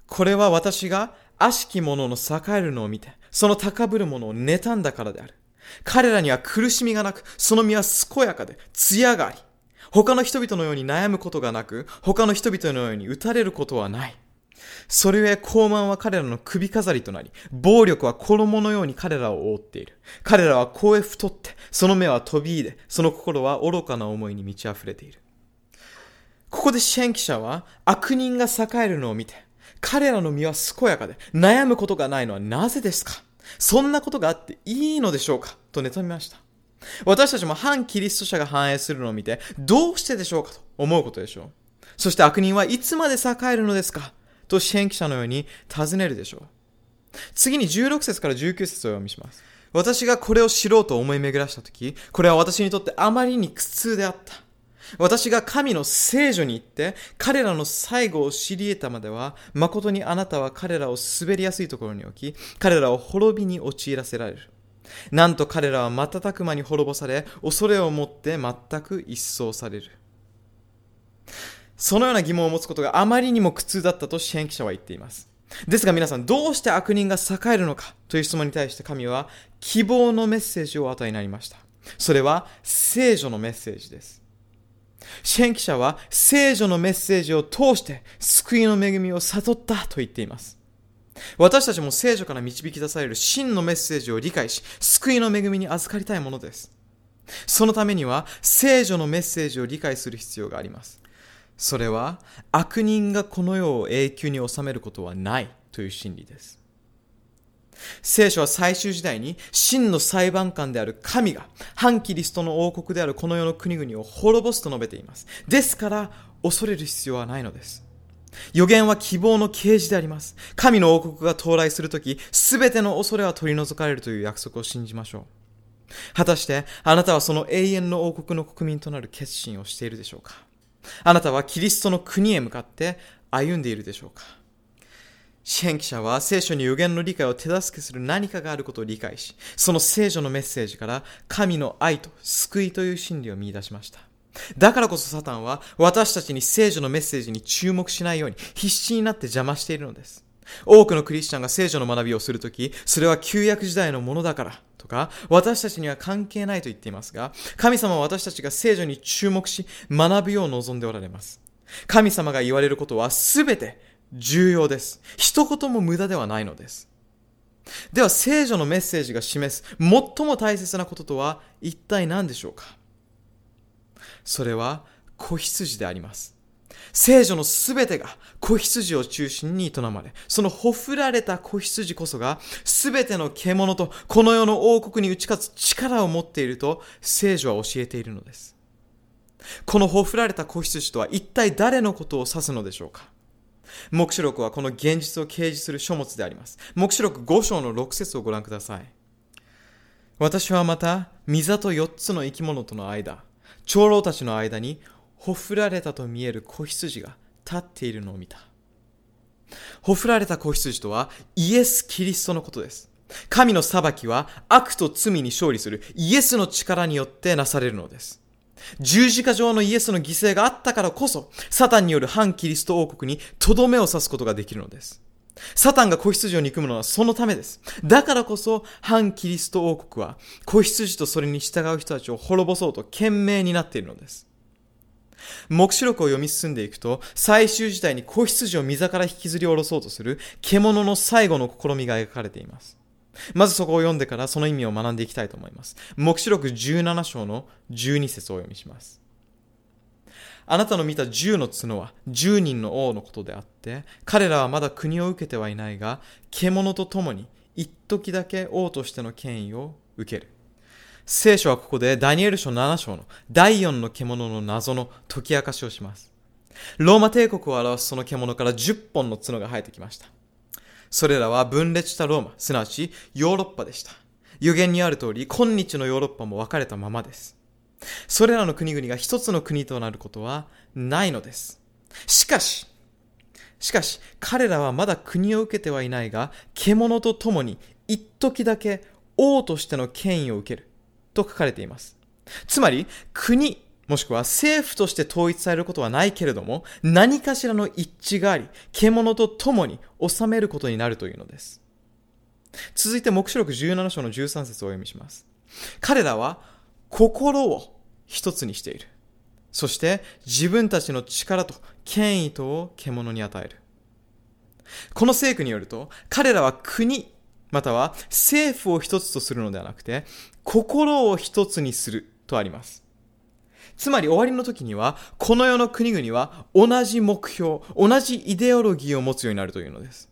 これは私が悪しき者の栄えるのを見て、その高ぶる者を妬んだからである。彼らには苦しみがなく、その身は健やかで、艶があり、他の人々のように悩むことがなく、他の人々のように打たれることはない。それゆえ高慢は彼らの首飾りとなり、暴力は衣のように彼らを覆っている。彼らは声太って、その目は飛び入れ、その心は愚かな思いに満ち溢れている。ここで支援記者は悪人が栄えるのを見て、彼らの身は健やかで悩むことがないのはなぜですか？そんなことがあっていいのでしょうか？と妬みました。私たちも反キリスト者が繁栄するのを見て、どうしてでしょうかと思うことでしょう。そして悪人はいつまで栄えるのですか？と支援記者のように尋ねるでしょう？次に16節から19節を読みします。私がこれを知ろうと思い巡らしたとき、これは私にとってあまりに苦痛であった。私が神の聖女に行って、彼らの最後を知り得たまでは、誠にあなたは彼らを滑りやすいところに置き、彼らを滅びに陥らせられる。なんと彼らは瞬く間に滅ぼされ、恐れをもって全く一掃される。そのような疑問を持つことがあまりにも苦痛だったと支援記者は言っています。ですが皆さん、どうして悪人が栄えるのかという質問に対して神は希望のメッセージを与えになりました。それは聖女のメッセージです。支援記者は聖女のメッセージを通して救いの恵みを悟ったと言っています。私たちも聖女から導き出される真のメッセージを理解し、救いの恵みに預かりたいものです。そのためには聖女のメッセージを理解する必要があります。それは悪人がこの世を永久に収めることはないという真理です。聖書は最終時代に真の裁判官である神が反キリストの王国であるこの世の国々を滅ぼすと述べています。ですから恐れる必要はないのです。予言は希望の啓示であります。神の王国が到来するとき、すべての恐れは取り除かれるという約束を信じましょう。果たしてあなたはその永遠の王国の国民となる決心をしているでしょうか？あなたはキリストの国へ向かって歩んでいるでしょうか？支援記者は聖書に予言の理解を手助けする何かがあることを理解し、その聖書のメッセージから神の愛と救いという真理を見出しました。だからこそサタンは私たちに聖女のメッセージに注目しないように必死になって邪魔しているのです。多くのクリスチャンが聖女の学びをするとき、それは旧約時代のものだからとか、私たちには関係ないと言っていますが、神様は私たちが聖女に注目し、学ぶよう望んでおられます。神様が言われることはすべて重要です。一言も無駄ではないのです。では、聖女のメッセージが示す最も大切なこととは一体何でしょうか？それは子羊であります。聖女のすべてが子羊を中心に営まれ、そのほふられた子羊こそがすべての獣とこの世の王国に打ち勝つ力を持っていると聖女は教えているのです。このほふられた子羊とは一体誰のことを指すのでしょうか？目視録はこの現実を掲示する書物であります。目視録5章の6節をご覧ください。私はまた、御座と4つの生き物との間、長老たちの間に、ほふられたと見える子羊が立っているのを見た。ほふられた子羊とはイエス・キリストのことです。神の裁きは悪と罪に勝利するイエスの力によってなされるのです。十字架上のイエスの犠牲があったからこそ、サタンによる反キリスト王国にとどめを刺すことができるのです。サタンが子羊を憎むのはそのためです。だからこそ、反キリスト王国は、子羊とそれに従う人たちを滅ぼそうと懸命になっているのです。目視録を読み進んでいくと、最終事態に子羊を溝から引きずり下ろそうとする獣の最後の試みが描かれています。まずそこを読んでからその意味を学んでいきたいと思います。目視録17章の12節を読みします。あなたの見た10の角は10人の王のことであって、彼らはまだ国を受けてはいないが、獣と共に一時だけ王としての権威を受ける。聖書はここでダニエル書7章の第4の獣の謎の解き明かしをします。ローマ帝国を表すその獣から10本の角が生えてきました。それらは分裂したローマ、すなわちヨーロッパでした。予言にある通り、今日のヨーロッパも分かれたままです。それらの国々が一つの国となることはないのです。しかし、しかし、彼らはまだ国を受けてはいないが、獣と共に一時だけ王としての権威を受ける。と書かれています。つまり、国、もしくは政府として統一されることはないけれども、何かしらの一致があり、獣と共に治めることになるというのです。続いて、目視録17章の13節をお読みします。彼らは心を一つにしている。そして自分たちの力と権威とを獣に与える。この聖句によると、彼らは国、または政府を一つとするのではなくて、心を一つにするとあります。つまり終わりの時には、この世の国々は同じ目標、同じイデオロギーを持つようになるというのです。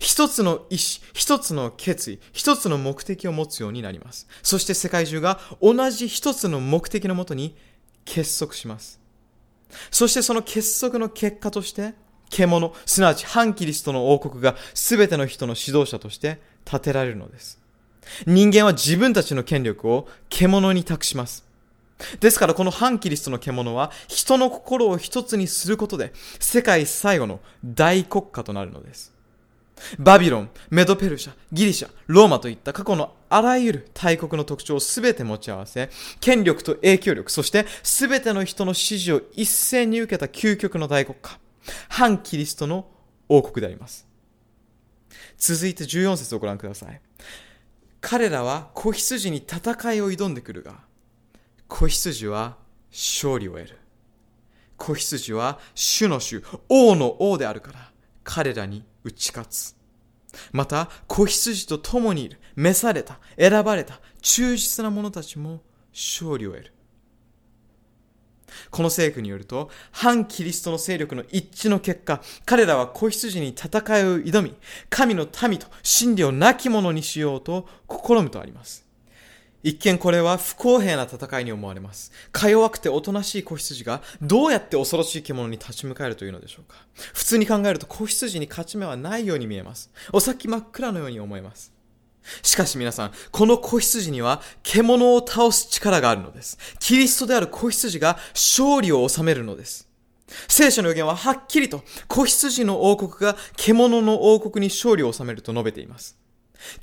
一つの意志、一つの決意、一つの目的を持つようになります。そして世界中が同じ一つの目的のもとに結束します。そしてその結束の結果として、獣、すなわち反キリストの王国が全ての人の指導者として立てられるのです。人間は自分たちの権力を獣に託します。ですからこの反キリストの獣は人の心を一つにすることで世界最後の大国家となるのです。バビロン、メドペルシャ、ギリシャ、ローマといった過去のあらゆる大国の特徴をすべて持ち合わせ、権力と影響力、そしてすべての人の支持を一斉に受けた究極の大国家、反キリストの王国であります。続いて14節をご覧ください。彼らは子羊に戦いを挑んでくるが、子羊は勝利を得る。子羊は主の主、王の王であるから、彼らに打ち勝つ。また、子羊と共にいる、召された、選ばれた、忠実な者たちも勝利を得る。この聖句によると、反キリストの勢力の一致の結果、彼らは子羊に戦いを挑み、神の民と真理を亡き者にしようと試むとあります。一見これは不公平な戦いに思われます。か弱くておとなしい子羊がどうやって恐ろしい獣に立ち向かえるというのでしょうか。普通に考えると子羊に勝ち目はないように見えます。お先真っ暗のように思えます。しかし皆さん、この子羊には獣を倒す力があるのです。キリストである子羊が勝利を収めるのです。聖書の予言ははっきりと子羊の王国が獣の王国に勝利を収めると述べています。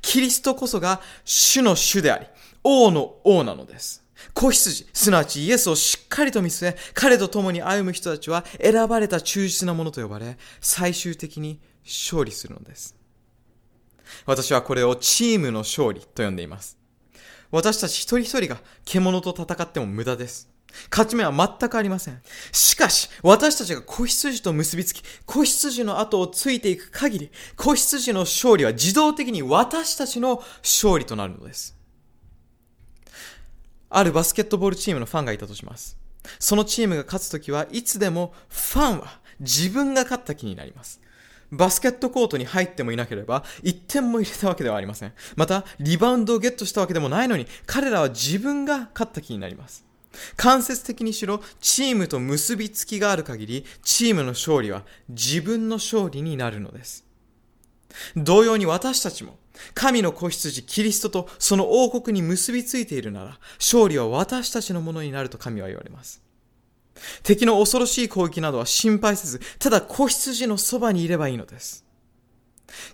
キリストこそが主の主であり、王の王なのです。子羊、すなわちイエスをしっかりと見据え、彼と共に歩む人たちは選ばれた忠実なものと呼ばれ、最終的に勝利するのです。私はこれをチームの勝利と呼んでいます。私たち一人一人が獣と戦っても無駄です。勝ち目は全くありません。しかし、私たちが子羊と結びつき、子羊の後をついていく限り、子羊の勝利は自動的に私たちの勝利となるのです。あるバスケットボールチームのファンがいたとします。そのチームが勝つときはいつでもファンは自分が勝った気になります。バスケットコートに入ってもいなければ、1点も入れたわけではありません。また、リバウンドをゲットしたわけでもないのに、彼らは自分が勝った気になります。間接的にしろ、チームと結びつきがある限り、チームの勝利は自分の勝利になるのです。同様に私たちも、神の子羊キリストとその王国に結びついているなら、勝利は私たちのものになると神は言われます。敵の恐ろしい攻撃などは心配せず、ただ子羊のそばにいればいいのです。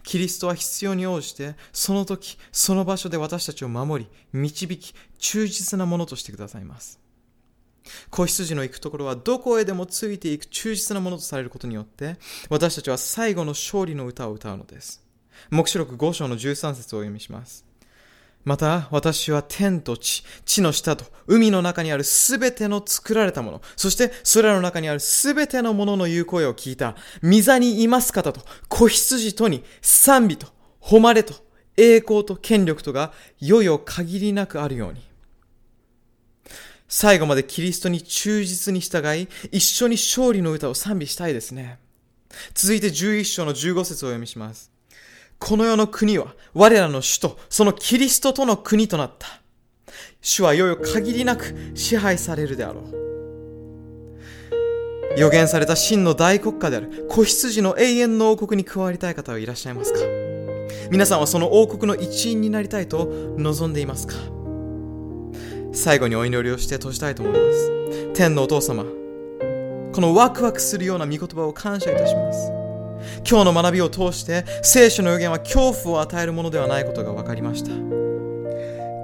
キリストは必要に応じて、その時、その場所で私たちを守り、導き、忠実なものとしてくださいます。子羊の行くところはどこへでもついていく忠実なものとされることによって、私たちは最後の勝利の歌を歌うのです。目視録5章の13節をお読みします。また、私は天と地、地の下と海の中にあるすべての作られたもの、そして空の中にあるすべてのものの言う声を聞いた、御座にいます方と、子羊とに賛美と、誉れと、栄光と権力とが、よよ限りなくあるように。最後までキリストに忠実に従い、一緒に勝利の歌を賛美したいですね。続いて11章の15節を読みします。この世の国は我らの主とそのキリストとの国となった。主はいよいよ限りなく支配されるであろう。予言された真の大国家である子羊の永遠の王国に加わりたい方はいらっしゃいますか？皆さんはその王国の一員になりたいと望んでいますか？最後にお祈りをして閉じたいと思います。天のお父様、このワクワクするような御言葉を感謝いたします。今日の学びを通して聖書の予言は恐怖を与えるものではないことが分かりました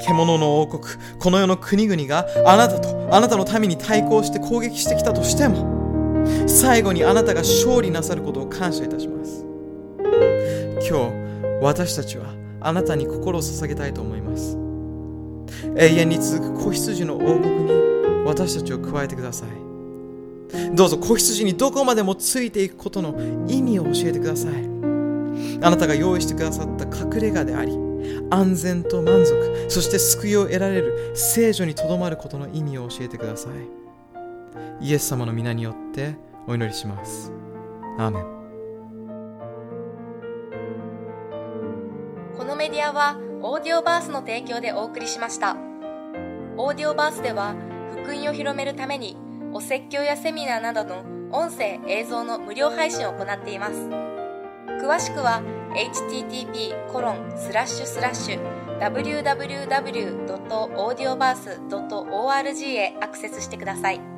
獣の王国この世の国々があなたとあなたの民に対抗して攻撃してきたとしても最後にあなたが勝利なさることを感謝いたします今日私たちはあなたに心を捧げたいと思います永遠に続く子羊の王国に私たちを加えてください。どうぞ子羊にどこまでもついていくことの意味を教えてください。あなたが用意してくださった隠れ家であり安全と満足そして救いを得られる聖女にとどまることの意味を教えてください。イエス様の皆によってお祈りします。アーメン。このメディアはオーディオバースの提供でお送りしましたオーディオバースでは福音を広めるためにお説教やセミナーなどの音声映像の無料配信を行っています詳しくは http コロンスラッシュスラッシュ www.audioverse.org へアクセスしてください。